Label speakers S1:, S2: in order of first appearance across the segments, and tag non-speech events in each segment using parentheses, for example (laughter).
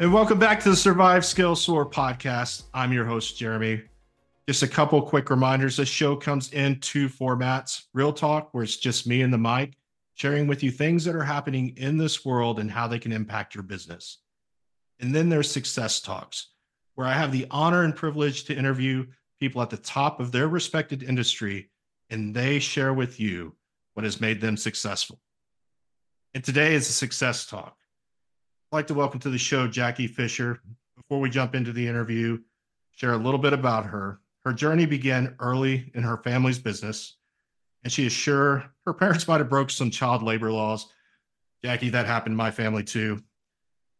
S1: And welcome back to the Survive Scale Soar podcast. I'm your host, Jeremy. Just a couple quick reminders. This show comes in two formats Real Talk, where it's just me and the mic, sharing with you things that are happening in this world and how they can impact your business. And then there's Success Talks, where I have the honor and privilege to interview people at the top of their respected industry, and they share with you what has made them successful. And today is a Success Talk. I'd like to welcome to the show Jacky Fischer. Before we jump into the interview, share a little bit about her. Her journey began early in her family's business, and she is sure her parents might have broke some child labor laws. Jacky, that happened in my family too.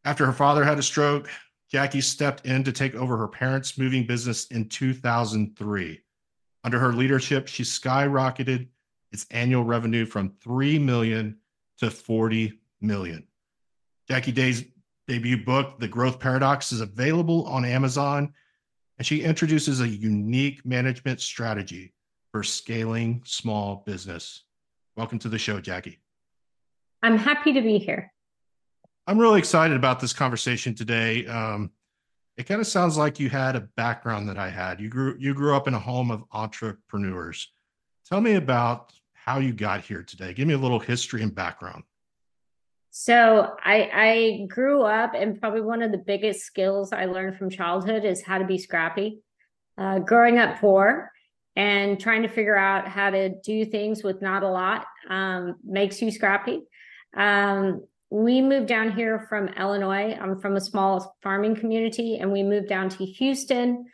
S1: After her father had a stroke, Jacky stepped in to take over her parents' moving business in 2003. Under her leadership, she skyrocketed its annual revenue from 3 million to 40 million. Jacky Day's debut book, The Growth Paradox, is available on Amazon, and she introduces a unique management strategy for scaling small business. Welcome to the show, Jacky.
S2: I'm happy to be here.
S1: I'm really excited about this conversation today. Um, it kind of sounds like you had a background that I had. You grew you grew up in a home of entrepreneurs. Tell me about how you got here today. Give me a little history and background.
S2: So I I grew up and probably one of the biggest skills I learned from childhood is how to be scrappy. Uh, growing up poor and trying to figure out how to do things with not a lot um, makes you scrappy. Um, we moved down here from Illinois. I'm from a small farming community, and we moved down to Houston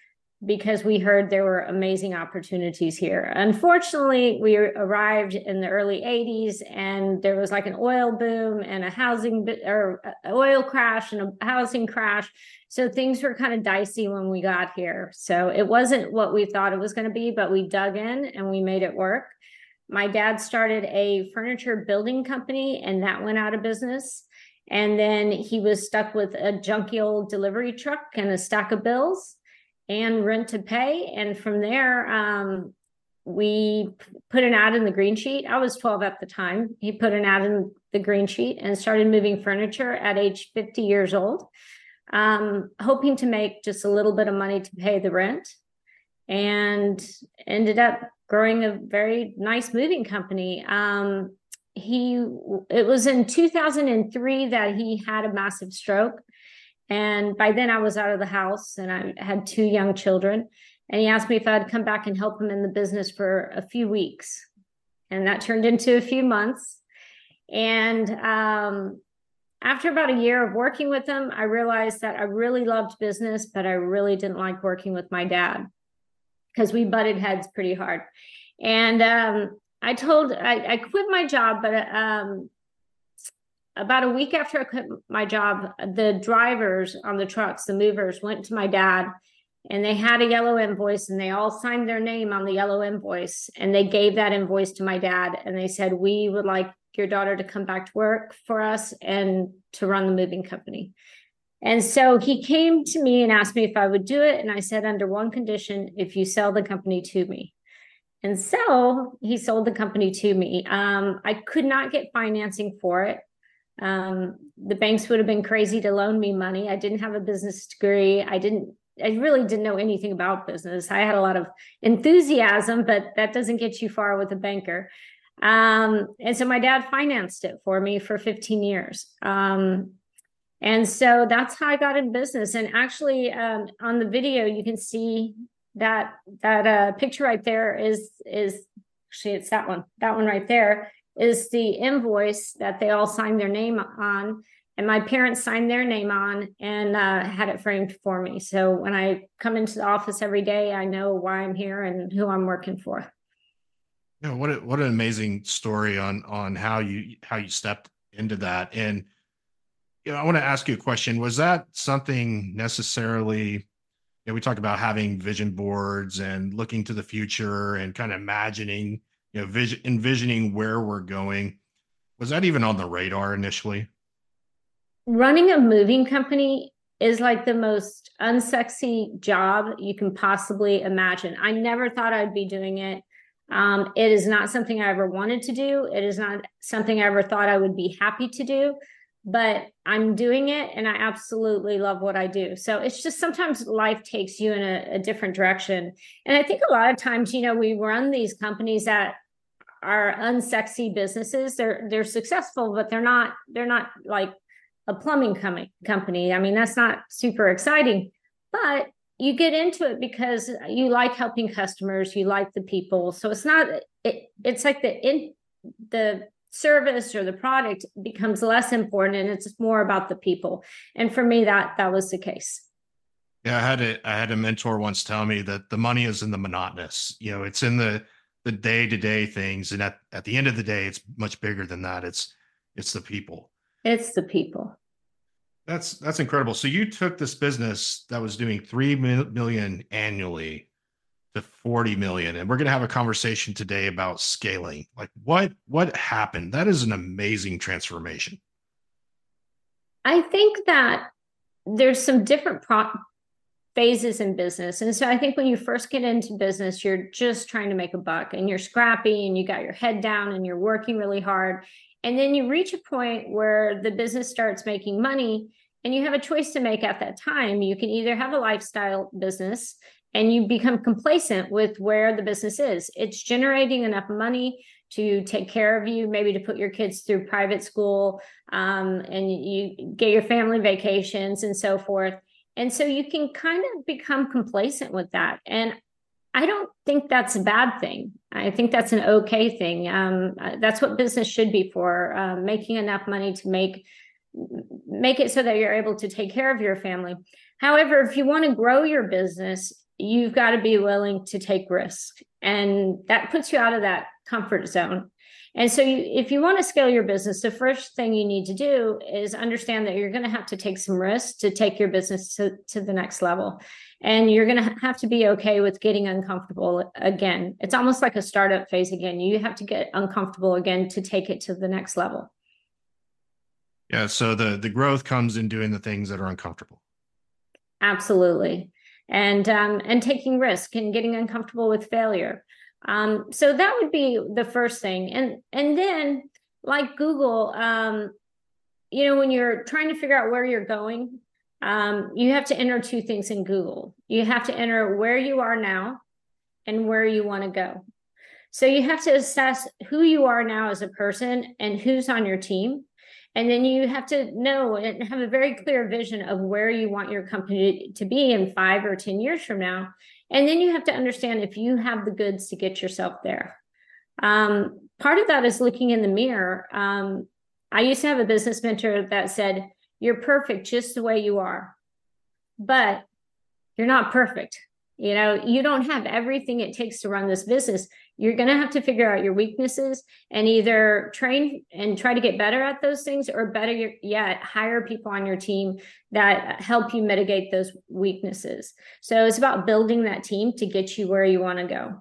S2: because we heard there were amazing opportunities here. Unfortunately, we arrived in the early 80s and there was like an oil boom and a housing or oil crash and a housing crash. So things were kind of dicey when we got here. So it wasn't what we thought it was going to be, but we dug in and we made it work. My dad started a furniture building company and that went out of business. And then he was stuck with a junky old delivery truck and a stack of bills and rent to pay. And from there, um, we put an ad in the green sheet. I was 12 at the time. He put an ad in the green sheet and started moving furniture at age 50 years old, um, hoping to make just a little bit of money to pay the rent. And ended up growing a very nice moving company. Um, he it was in 2003 that he had a massive stroke and by then I was out of the house and I had two young children. And he asked me if I'd come back and help him in the business for a few weeks. And that turned into a few months. And um, after about a year of working with him, I realized that I really loved business, but I really didn't like working with my dad because we butted heads pretty hard. And um, I told, I, I, quit my job, but um, about a week after I quit my job, the drivers on the trucks, the movers, went to my dad and they had a yellow invoice and they all signed their name on the yellow invoice and they gave that invoice to my dad and they said we would like your daughter to come back to work for us and to run the moving company. And so he came to me and asked me if i would do it and i said under one condition if you sell the company to me. And so he sold the company to me. Um, i could not get financing for it um, the banks would have been crazy to loan me money. I didn't have a business degree. I didn't, I really didn't know anything about business. I had a lot of enthusiasm, but that doesn't get you far with a banker. Um, and so my dad financed it for me for 15 years. Um, and so that's how I got in business. And actually, um, on the video, you can see that that uh, picture right there is is actually it's that one. That one right there is the invoice that they all signed their name on and my parents signed their name on and uh, had it framed for me so when i come into the office every day i know why i'm here and who i'm working for
S1: yeah what a, what an amazing story on on how you how you stepped into that and you know, I want to ask you a question. Was that something necessarily? You know, we talked about having vision boards and looking to the future and kind of imagining, you know, vision, envisioning where we're going. Was that even on the radar initially?
S2: Running a moving company is like the most unsexy job you can possibly imagine. I never thought I'd be doing it. Um, it is not something I ever wanted to do. It is not something I ever thought I would be happy to do, but I'm doing it and I absolutely love what I do. So it's just sometimes life takes you in a, a different direction. And I think a lot of times, you know, we run these companies that are unsexy businesses. They're they're successful, but they're not they're not like a plumbing com- company. I mean, that's not super exciting, but you get into it because you like helping customers, you like the people. So it's not it it's like the in the service or the product becomes less important and it's more about the people. And for me that that was the case.
S1: Yeah, I had a I had a mentor once tell me that the money is in the monotonous. You know, it's in the the day-to-day things and at, at the end of the day it's much bigger than that. It's it's the people.
S2: It's the people.
S1: That's that's incredible. So you took this business that was doing 3 million annually to 40 million and we're going to have a conversation today about scaling. Like what what happened? That is an amazing transformation.
S2: I think that there's some different pro- phases in business. And so I think when you first get into business, you're just trying to make a buck and you're scrappy and you got your head down and you're working really hard and then you reach a point where the business starts making money and you have a choice to make at that time. You can either have a lifestyle business and you become complacent with where the business is. It's generating enough money to take care of you, maybe to put your kids through private school, um, and you get your family vacations and so forth. And so you can kind of become complacent with that. And I don't think that's a bad thing. I think that's an okay thing. Um, uh, that's what business should be for, uh, making enough money to make make it so that you're able to take care of your family. However, if you want to grow your business, you've got to be willing to take risk, and that puts you out of that comfort zone. And so, you, if you want to scale your business, the first thing you need to do is understand that you're going to have to take some risks to take your business to, to the next level. And you're going to have to be okay with getting uncomfortable again. It's almost like a startup phase again. You have to get uncomfortable again to take it to the next level.
S1: Yeah. So the the growth comes in doing the things that are uncomfortable.
S2: Absolutely, and um, and taking risk and getting uncomfortable with failure. Um, so that would be the first thing. And and then like Google, um, you know, when you're trying to figure out where you're going, um, you have to enter two things in Google. You have to enter where you are now and where you want to go. So you have to assess who you are now as a person and who's on your team. And then you have to know and have a very clear vision of where you want your company to be in five or 10 years from now. And then you have to understand if you have the goods to get yourself there. Um, part of that is looking in the mirror. Um, I used to have a business mentor that said, You're perfect just the way you are, but you're not perfect. You know, you don't have everything it takes to run this business. You're going to have to figure out your weaknesses and either train and try to get better at those things, or better yet, hire people on your team that help you mitigate those weaknesses. So it's about building that team to get you where you want to go.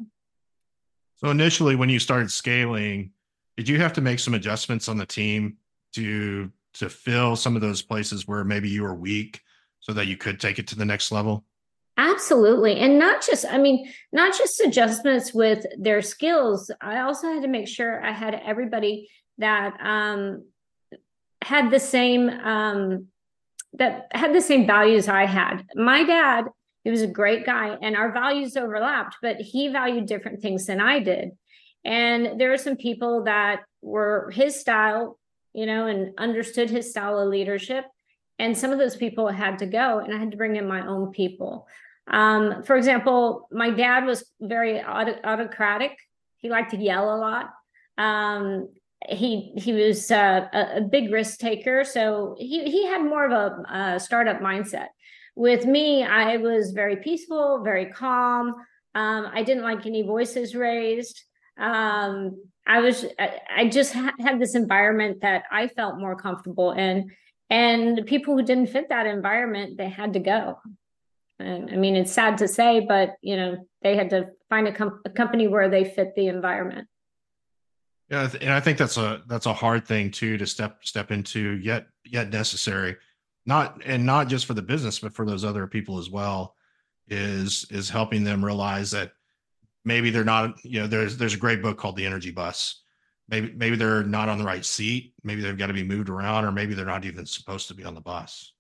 S1: So initially, when you started scaling, did you have to make some adjustments on the team to to fill some of those places where maybe you were weak so that you could take it to the next level?
S2: Absolutely. And not just, I mean, not just adjustments with their skills. I also had to make sure I had everybody that um, had the same, um, that had the same values I had. My dad, he was a great guy and our values overlapped, but he valued different things than I did. And there are some people that were his style, you know, and understood his style of leadership and some of those people had to go and i had to bring in my own people um, for example my dad was very aut- autocratic. He liked to yell a lot. Um, he he was uh, a, a, big risk taker. So he he had more of a, a, startup mindset. With me i was very peaceful very calm. Um, i didn't like any voices raised. Um, i was i, I just ha- had this environment that i felt more comfortable in. And people who didn't fit that environment, they had to go. I mean, it's sad to say, but you know, they had to find a, com- a company where they fit the environment.
S1: Yeah, and I think that's a that's a hard thing too to step step into, yet yet necessary. Not and not just for the business, but for those other people as well. Is is helping them realize that maybe they're not. You know, there's there's a great book called The Energy Bus. Maybe maybe they're not on the right seat. Maybe they've got to be moved around, or maybe they're not even supposed to be on the bus.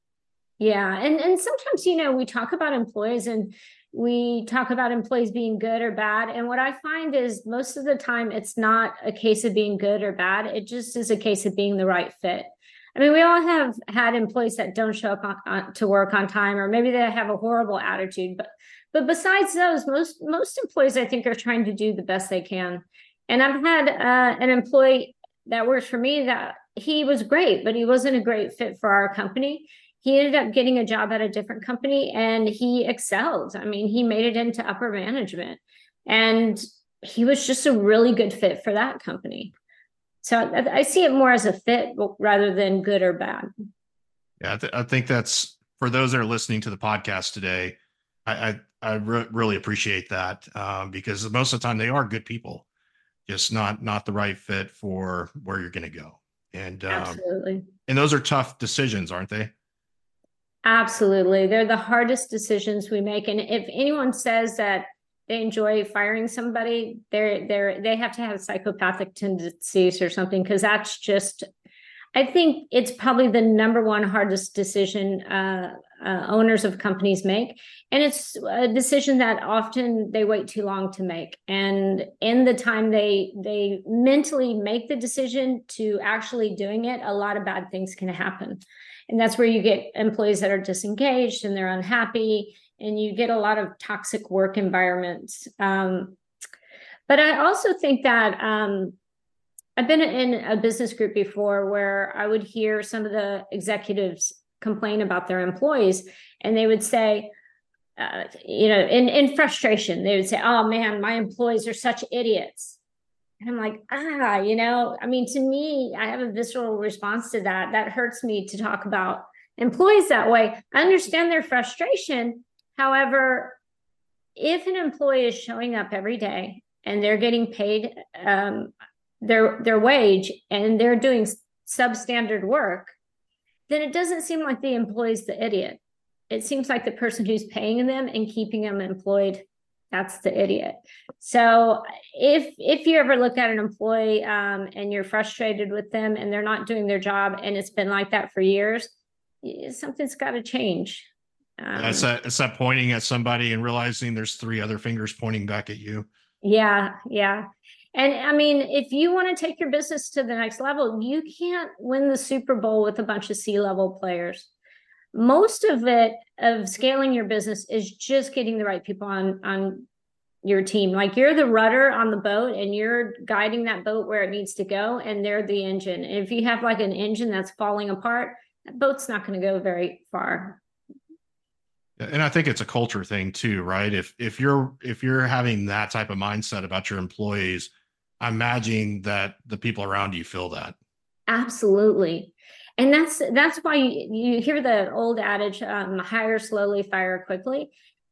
S2: Yeah, and and sometimes you know we talk about employees and we talk about employees being good or bad. And what I find is most of the time, it's not a case of being good or bad. It just is a case of being the right fit. I mean, we all have had employees that don't show up on, on, to work on time, or maybe they have a horrible attitude. But but besides those, most most employees I think are trying to do the best they can. And I've had uh, an employee that works for me that he was great, but he wasn't a great fit for our company he ended up getting a job at a different company and he excelled. I mean, he made it into upper management and he was just a really good fit for that company. So I, I see it more as a fit rather than good or bad.
S1: Yeah, I, th- I think that's for those that are listening to the podcast today. I I, I re- really appreciate that um, because most of the time they are good people, just not not the right fit for where you're going to go. And um,
S2: absolutely,
S1: and those are tough decisions, aren't they?
S2: Absolutely. They're the hardest decisions we make. And if anyone says that they enjoy firing somebody, they're they're they have to have psychopathic tendencies or something, because that's just I think it's probably the number one hardest decision uh, uh, owners of companies make, and it's a decision that often they wait too long to make. And in the time they they mentally make the decision to actually doing it, a lot of bad things can happen and that's where you get employees that are disengaged and they're unhappy and you get a lot of toxic work environments. Um, but i also think that um, i've been in a business group before where i would hear some of the executives complain about their employees and they would say uh, you know in, in frustration they would say oh man my employees are such idiots and I'm like, ah, you know, I mean, to me, I have a visceral response to that. That hurts me to talk about employees that way. I understand their frustration. However, if an employee is showing up every day and they're getting paid um, their their wage and they're doing substandard work, then it doesn't seem like the employee's the idiot. It seems like the person who's paying them and keeping them employed that's the idiot. So if if you ever look at an employee um, and you're frustrated with them and they're not doing their job and it's been like that for years something's got to change.
S1: Um, that's that it's that pointing at somebody and realizing there's three other fingers pointing back at you.
S2: Yeah yeah. And i mean if you want to take your business to the next level you can't win the super bowl with a bunch of c-level players most of it of scaling your business is just getting the right people on on your team. Like you're the rudder on the boat and you're guiding that boat where it needs to go and they're the engine. And if you have like an engine that's falling apart that boat's not going to go very far.
S1: And i think it's a culture thing too right? If if you're if you're having that type of mindset about your employees i'm imagining that the people around you feel that.
S2: Absolutely and that's that's why you, you hear the old adage um, hire slowly fire quickly.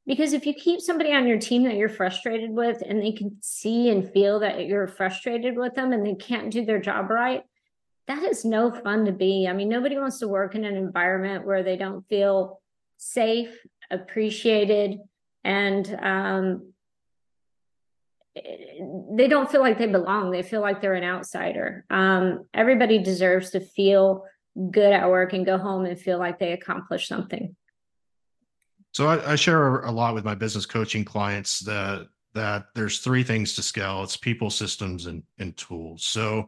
S2: Because if you keep somebody on your team that you're frustrated with and they can see and feel that you're frustrated with them and they can't do their job right that is no fun to be. I mean nobody wants to work in an environment where they don't feel safe appreciated and um, they don't feel like they belong. They feel like they're an outsider. Um, everybody deserves to feel good at work and go home and feel like they accomplished something.
S1: So I, I share a lot with my business coaching clients that that there's three things to scale. It's people, systems, and and tools. So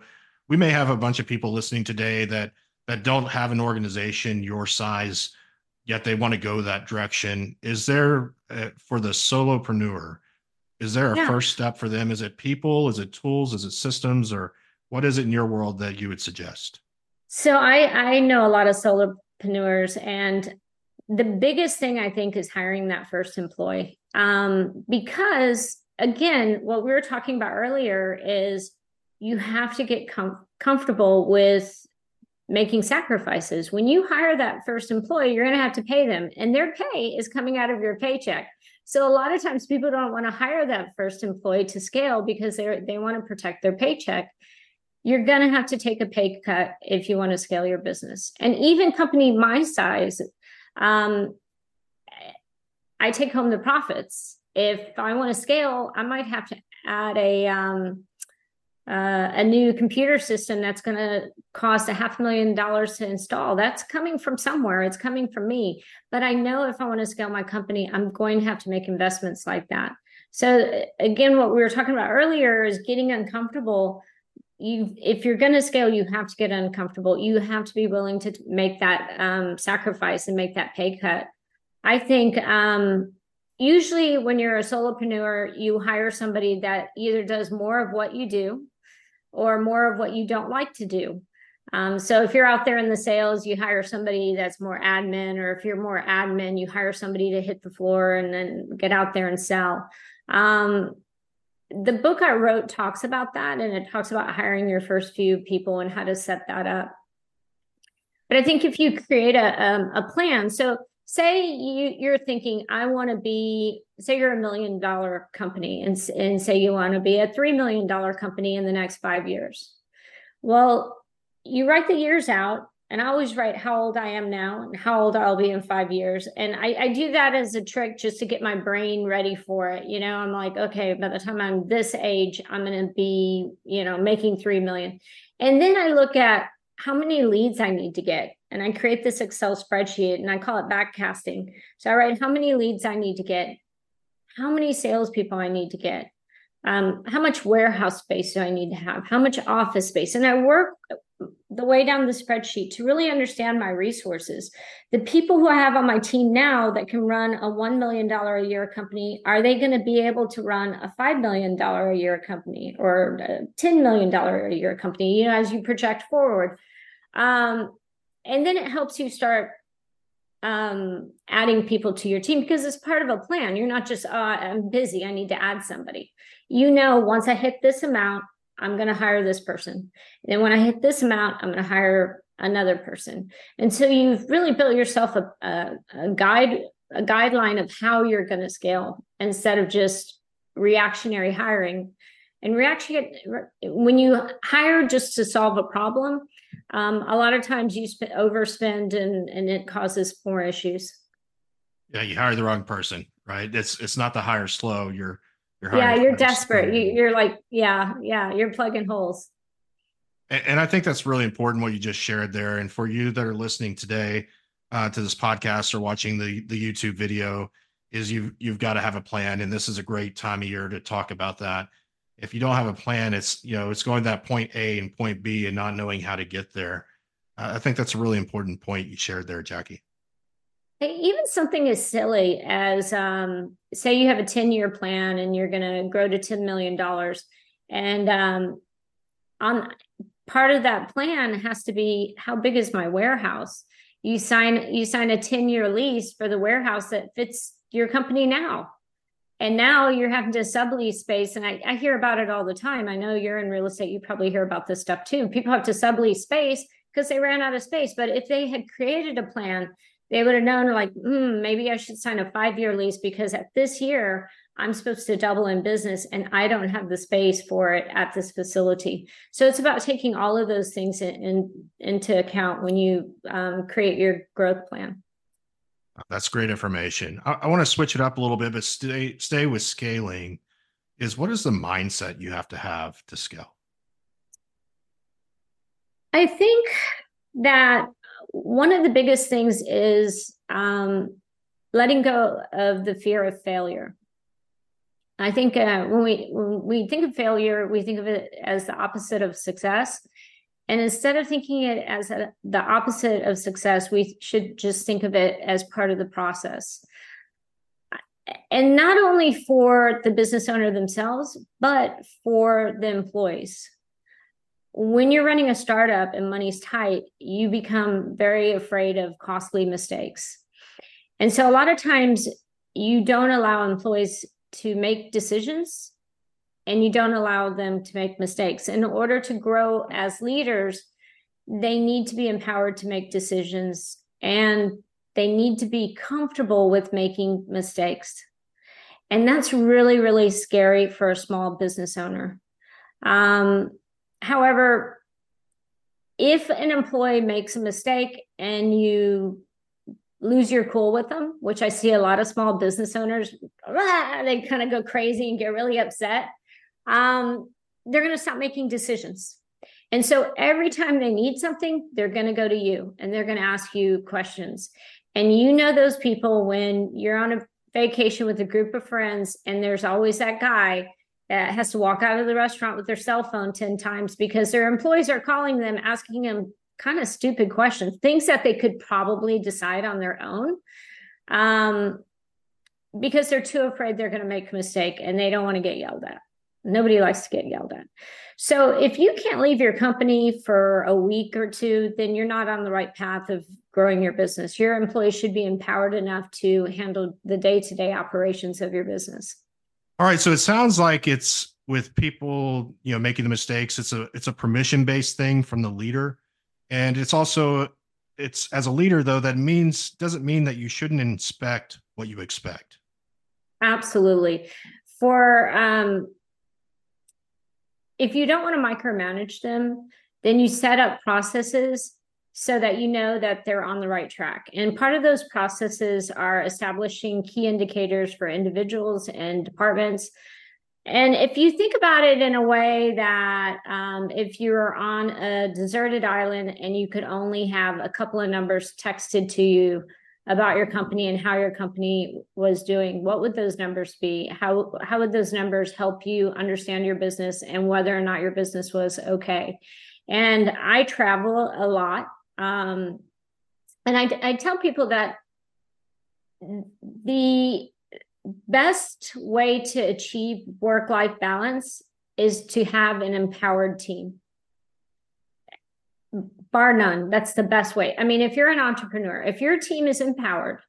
S1: we may have a bunch of people listening today that that don't have an organization your size yet they want to go that direction. Is there uh, for the solopreneur? Is there a yeah. first step for them? Is it people? Is it tools? Is it systems? Or what is it in your world that you would suggest?
S2: So I I know a lot of solopreneurs, and the biggest thing I think is hiring that first employee. Um, because again, what we were talking about earlier is you have to get com- comfortable with making sacrifices. When you hire that first employee, you're going to have to pay them, and their pay is coming out of your paycheck. So a lot of times people don't want to hire that first employee to scale because they they want to protect their paycheck. You're going to have to take a pay cut if you want to scale your business. And even company my size, um, I take home the profits. If I want to scale, I might have to add a um, uh, a new computer system that's going to cost a half million dollars to install. That's coming from somewhere. It's coming from me. But I know if I want to scale my company, I'm going to have to make investments like that. So again, what we were talking about earlier is getting uncomfortable. You, if you're going to scale, you have to get uncomfortable. You have to be willing to make that um, sacrifice and make that pay cut. I think um, usually when you're a solopreneur, you hire somebody that either does more of what you do or more of what you don't like to do. Um, so if you're out there in the sales, you hire somebody that's more admin, or if you're more admin, you hire somebody to hit the floor and then get out there and sell. Um, the book I wrote talks about that, and it talks about hiring your first few people and how to set that up. But I think if you create a um, a plan, so say you you're thinking i want to be say you're a million dollar company and, and say you want to be a three million dollar company in the next five years well you write the years out and i always write how old i am now and how old i'll be in five years. And I, I do that as a trick just to get my brain ready for it you know? I'm like okay by the time i'm this age i'm going to be you know making three million. And then i look at how many leads i need to get and I create this Excel spreadsheet and I call it backcasting. So I write how many leads I need to get, how many salespeople I need to get, um, how much warehouse space do I need to have, how much office space, and I work the way down the spreadsheet to really understand my resources. The people who I have on my team now that can run a $1 million a year company, are they going to be able to run a $5 million a year company or a $10 million a year company, you know, as you project forward? Um, and then it helps you start um, adding people to your team because it's part of a plan. You're not just, oh, I'm busy, I need to add somebody. You know, once I hit this amount, I'm going to hire this person. And then when I hit this amount, I'm going to hire another person. And so you've really built yourself a, a, a guide, a guideline of how you're going to scale instead of just reactionary hiring. And reaction, when you hire just to solve a problem, um, a lot of times you sp- overspend and and it causes more issues.
S1: Yeah, you hire the wrong person, right? It's it's not the hire slow. You're
S2: you're yeah, you're desperate. You, are like yeah, yeah, you're plugging holes.
S1: And, and, I think that's really important what you just shared there. And for you that are listening today uh, to this podcast or watching the the YouTube video, is you've you've got to have a plan, and this is a great time of year to talk about that if you don't have a plan, it's you know it's going that point A and point B and not knowing how to get there. Uh, I think that's a really important point you shared there, Jacky.
S2: Even something as silly as um, say you have a 10 year plan and you're going to grow to $10 million. And um, on part of that plan has to be how big is my warehouse? You sign you sign a 10 year lease for the warehouse that fits your company now and now you're having to sublease space and I, I, hear about it all the time i know you're in real estate you probably hear about this stuff too people have to sublease space because they ran out of space but if they had created a plan they would have known like mm, maybe i should sign a five year lease because at this year i'm supposed to double in business and i don't have the space for it at this facility so it's about taking all of those things in, in into account when you um, create your growth plan
S1: that's great information. I, I want to switch it up a little bit, but stay stay with scaling. Is what is the mindset you have to have to scale?
S2: I think that one of the biggest things is um, letting go of the fear of failure. I think uh, when we when we think of failure, we think of it as the opposite of success. And instead of thinking it as a, the opposite of success, we should just think of it as part of the process. And not only for the business owner themselves, but for the employees. When you're running a startup and money's tight, you become very afraid of costly mistakes. And so a lot of times you don't allow employees to make decisions and you don't allow them to make mistakes. In order to grow as leaders, they need to be empowered to make decisions and they need to be comfortable with making mistakes. And that's really, really scary for a small business owner. Um, however, if an employee makes a mistake and you lose your cool with them, which I see a lot of small business owners, they kind of go crazy and get really upset. Um, they're going to stop making decisions. And so every time they need something, they're going to go to you and they're going to ask you questions. And you know those people when you're on a vacation with a group of friends and there's always that guy that has to walk out of the restaurant with their cell phone 10 times because their employees are calling them asking them kind of stupid questions, things that they could probably decide on their own. Um, because they're too afraid they're going to make a mistake and they don't want to get yelled at. Nobody likes to get yelled at. So if you can't leave your company for a week or two, then you're not on the right path of growing your business. Your employees should be empowered enough to handle the day-to-day operations of your business.
S1: All right, so it sounds like it's with people, you know, making the mistakes. It's a it's a permission-based thing from the leader, and it's also it's as a leader though that means doesn't mean that you shouldn't inspect what you expect.
S2: Absolutely. For um, if you don't want to micromanage them, then you set up processes so that you know that they're on the right track. And part of those processes are establishing key indicators for individuals and departments. And if you think about it in a way that um, if you're on a deserted island and you could only have a couple of numbers texted to you about your company and how your company was doing what would those numbers be how how would those numbers help you understand your business and whether or not your business was okay and i travel a lot um, and I, I tell people that the best way to achieve work life balance is to have an empowered team bar none. That's the best way. I mean, if you're an entrepreneur, if your team is empowered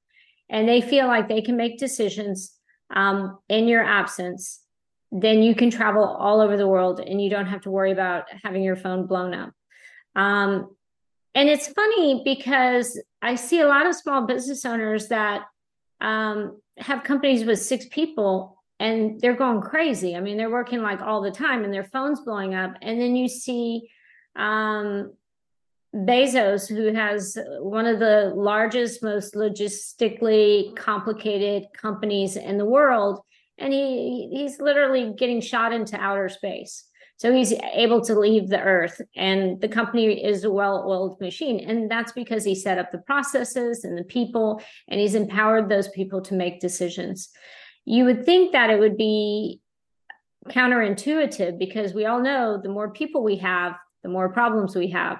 S2: and they feel like they can make decisions um, in your absence, then you can travel all over the world and you don't have to worry about having your phone blown up. Um, and it's funny because I see a lot of small business owners that um, have companies with six people and they're going crazy. I mean, they're working like all the time and their phone's blowing up. And then you see um, Bezos, who has one of the largest, most logistically complicated companies in the world, and he he's literally getting shot into outer space. So he's able to leave the earth, and the company is a well-oiled machine. And that's because he set up the processes and the people, and he's empowered those people to make decisions. You would think that it would be counterintuitive because we all know the more people we have, the more problems we have.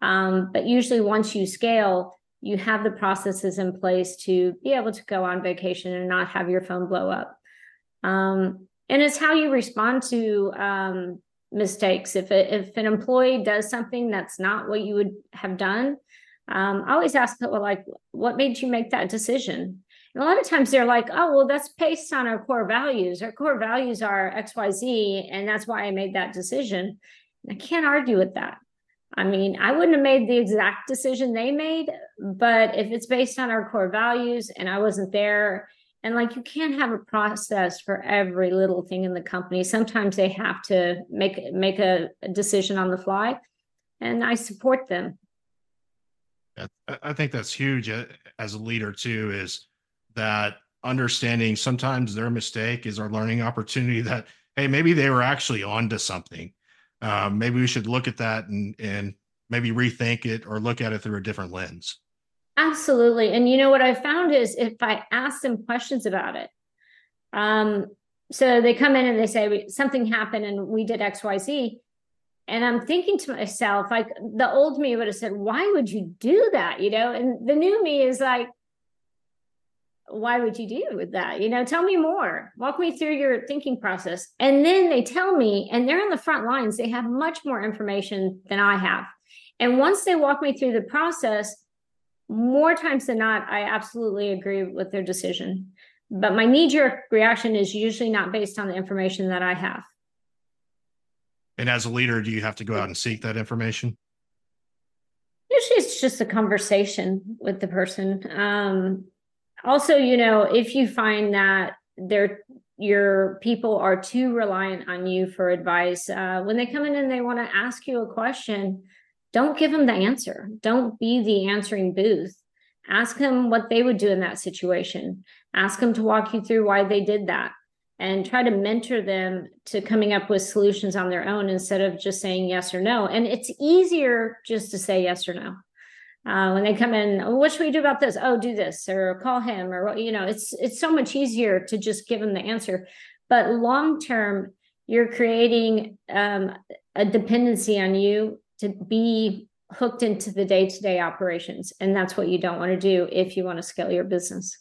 S2: Um, but usually, once you scale, you have the processes in place to be able to go on vacation and not have your phone blow up. Um, and it's how you respond to um, mistakes. If a, if an employee does something that's not what you would have done, um, I always ask people like, "What made you make that decision?" And a lot of times they're like, "Oh, well, that's based on our core values. Our core values are X, Y, Z, and that's why I made that decision." I can't argue with that. I mean, I wouldn't have made the exact decision they made, but if it's based on our core values and I wasn't there, and like you can't have a process for every little thing in the company. Sometimes they have to make make a, decision on the fly, and I support them.
S1: I think that's huge uh, as a leader too. Is that understanding sometimes their mistake is our learning opportunity that hey maybe they were actually onto something um, maybe we should look at that and and maybe rethink it or look at it through a different lens.
S2: Absolutely. And you know what I found is if I ask them questions about it, um, so they come in and they say something happened and we did X, Y, Z. And I'm thinking to myself, like the old me would have said, why would you do that? You know, and the new me is like, why would you do with that? You know, tell me more. Walk me through your thinking process. And then they tell me, and they're on the front lines, they have much more information than I have. And once they walk me through the process, more times than not, I absolutely agree with their decision. But my knee jerk reaction is usually not based on the information that I have.
S1: And as a leader, do you have to go out and seek that information?
S2: Usually it's just a conversation with the person. Um, also, you know, if you find that they're your people are too reliant on you for advice, uh, when they come in and they want to ask you a question, don't give them the answer. Don't be the answering booth. Ask them what they would do in that situation. Ask them to walk you through why they did that and try to mentor them to coming up with solutions on their own instead of just saying yes or no. And it's easier just to say yes or no. Uh, when they come in, oh, what should we do about this? Oh, do this or call him or you know, it's it's so much easier to just give them the answer. But long term, you're creating um, a dependency on you to be hooked into the day to day operations, and that's what you don't want to do if you want to scale your business.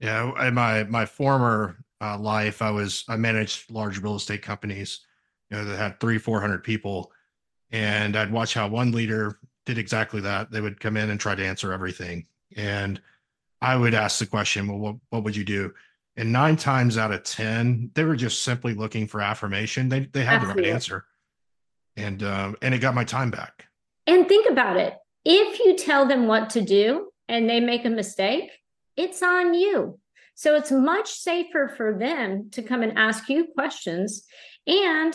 S1: Yeah, in my my former uh, life, I was I managed large real estate companies, you know, that had three, four hundred people, and I'd watch how one leader did exactly that. They would come in and try to answer everything, and I would ask the question, "Well, what, what would you do?" And nine times out of ten, they were just simply looking for affirmation. They they had Absolutely. the right answer, and um, and it got my time back.
S2: And think about it: if you tell them what to do and they make a mistake, it's on you. So it's much safer for them to come and ask you questions. And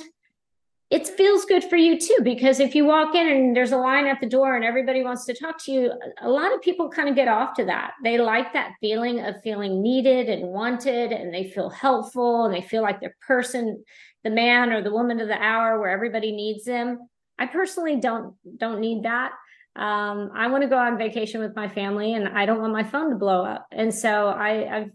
S2: it feels good for you too, because if you walk in and there's a line at the door and everybody wants to talk to you, a lot of people kind of get off to that. They like that feeling of feeling needed and wanted, and they feel helpful and they feel like they're person, the man or the woman of the hour where everybody needs them. I personally don't don't need that um, I want to go on vacation with my family and I don't want my phone to blow up. And so I, I've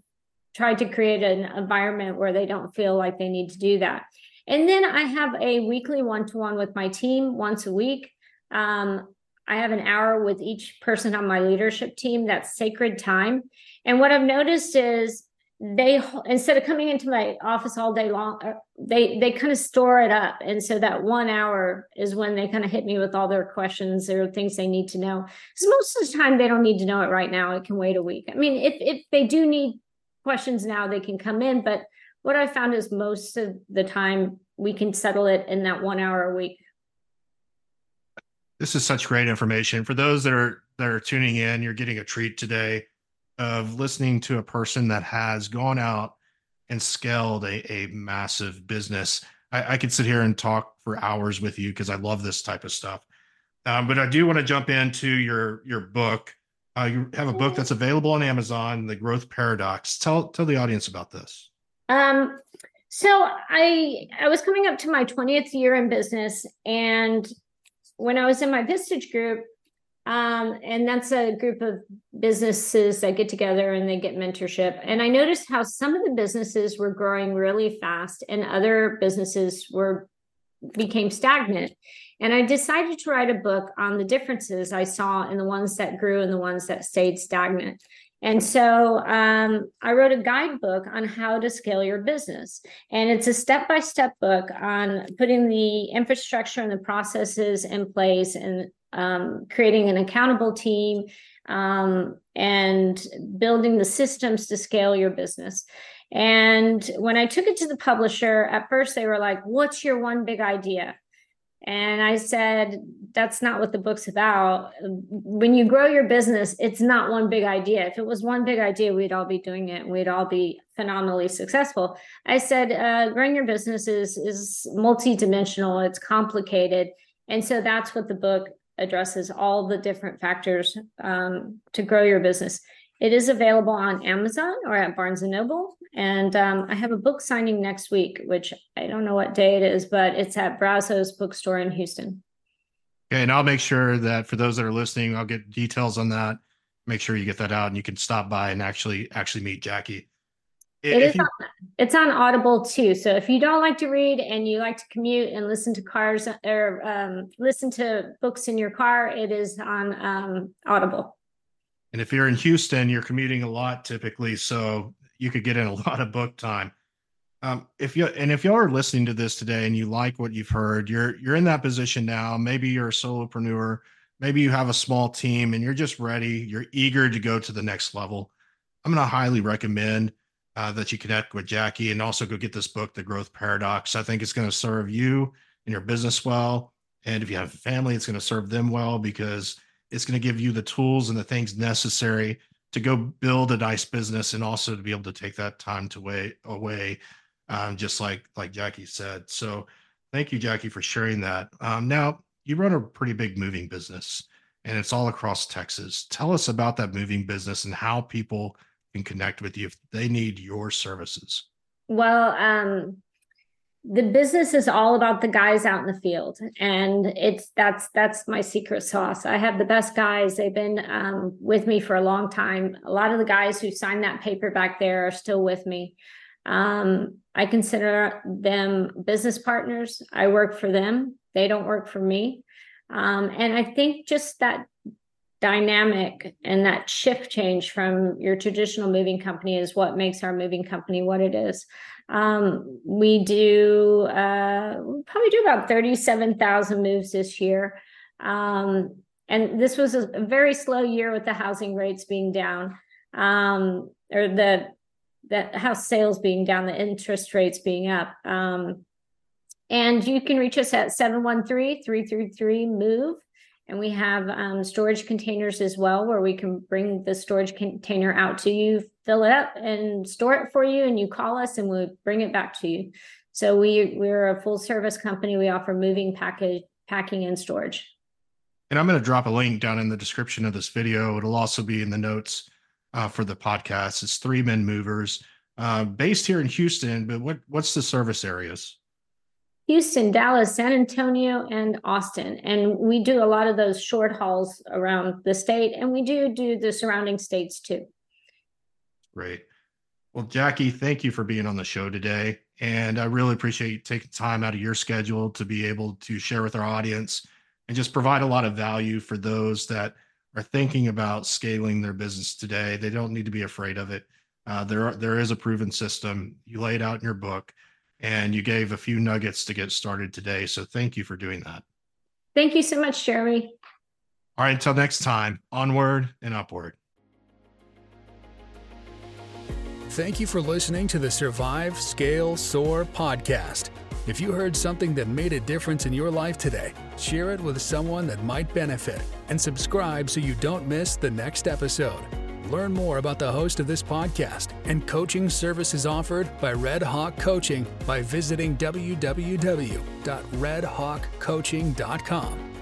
S2: tried to create an environment where they don't feel like they need to do that. And then I have a weekly one to one with my team once a week. Um, I have an hour with each person on my leadership team. That's sacred time. And what I've noticed is they instead of coming into my office all day long uh, they they kind of store it up and so that one hour is when they kind of hit me with all their questions or things they need to know because most of the time they don't need to know it right now it can wait a week i mean if if they do need questions now, they can come in. But what I found is most of the time we can settle it in that one hour a week.
S1: This is such great information for those that are that are tuning in. You're getting a treat today of listening to a person that has gone out and scaled a, a massive business. I, I could sit here and talk for hours with you because I love this type of stuff. Um, but I do want to jump into your your book. Uh, you have a book that's available on Amazon, The Growth Paradox. Tell tell the audience about this.
S2: Um, so I I was coming up to my 20th year in business, and when I was in my Vistage group, um, and that's a group of businesses that get together and they get mentorship. And I noticed how some of the businesses were growing really fast, and other businesses were became stagnant. And I decided to write a book on the differences I saw in the ones that grew and the ones that stayed stagnant. And so um, I wrote a guidebook on how to scale your business. And it's a step by step book on putting the infrastructure and the processes in place and um, creating an accountable team um, and building the systems to scale your business. And when I took it to the publisher, at first they were like, What's your one big idea? And I said, that's not what the book's about. When you grow your business, it's not one big idea. If it was one big idea, we'd all be doing it and we'd all be phenomenally successful. I said, uh, growing your business is, is multidimensional, it's complicated. And so that's what the book addresses all the different factors um, to grow your business. It is available on Amazon or at Barnes and Noble. And um, I have a book signing next week, which I don't know what day it is, but it's at Brazos Bookstore in Houston.
S1: Okay, and I'll make sure that for those that are listening, I'll get details on that. Make sure you get that out, and you can stop by and actually actually meet Jacky.
S2: It is you, on, it's on Audible too. So if you don't like to read and you like to commute and listen to cars or um, listen to books in your car, it is on um, Audible.
S1: And if you're in Houston, you're commuting a lot typically, so you could get in a (laughs) lot of book time. Um, if you and if y'all are listening to this today and you like what you've heard, you're you're in that position now. Maybe you're a solopreneur, maybe you have a small team and you're just ready. You're eager to go to the next level. I'm going to highly recommend uh, that you connect with Jacky and also go get this book, The Growth Paradox. I think it's going to serve you and your business well. And if you have a family, it's going to serve them well because it's going to give you the tools and the things necessary to go build a nice business and also to be able to take that time to way away um, just like like jacky said. So thank you jacky for sharing that. Um, now you run a pretty big moving business and it's all across texas. Tell us about that moving business and how people can connect with you if they need your services.
S2: Well um, the business is all about the guys out in the field. And it's that's that's my secret sauce. I have the best guys. They've been um, with me for a long time. A lot of the guys who signed that paper back there are still with me. Um, i consider them business partners. I work for them. They don't work for me. Um, and i think just that dynamic and that shift change from your traditional moving company is what makes our moving company what it is um, we do uh, probably do about 37,000 moves this year. Um, and this was a, very slow year with the housing rates being down, um, or the the house sales being down, the interest rates being up. Um, and you can reach us at 713-333-MOVE. And we have um, storage containers as well, where we can bring the storage container out to you, fill it up, and store it for you. And you call us, and we'll bring it back to you. So we we're a full service company. We offer moving, package, packing, and storage.
S1: And I'm going to drop a link down in the description of this video. It'll also be in the notes uh, for the podcast. It's Three Men Movers, uh, based here in Houston. But what what's the service areas?
S2: Houston, Dallas, San Antonio, and Austin. And we do a lot of those short hauls around the state, and we do do the surrounding states too.
S1: Great. Well, Jacky, thank you for being on the show today. And I really appreciate you taking time out of your schedule to be able to share with our audience and just provide a lot of value for those that are thinking about scaling their business today. They don't need to be afraid of it. Uh, there, are, there is a proven system. You lay it out in your book and you gave a few nuggets to get started today. So thank you for doing that.
S2: Thank you so much, Jeremy.
S1: All right, until next time, onward and upward.
S3: Thank you for listening to the Survive, Scale, Soar podcast. If you heard something that made a difference in your life today, share it with someone that might benefit and subscribe so you don't miss the next episode. Learn more about the host of this podcast and coaching services offered by Red Hawk Coaching by visiting www.redhawkcoaching.com.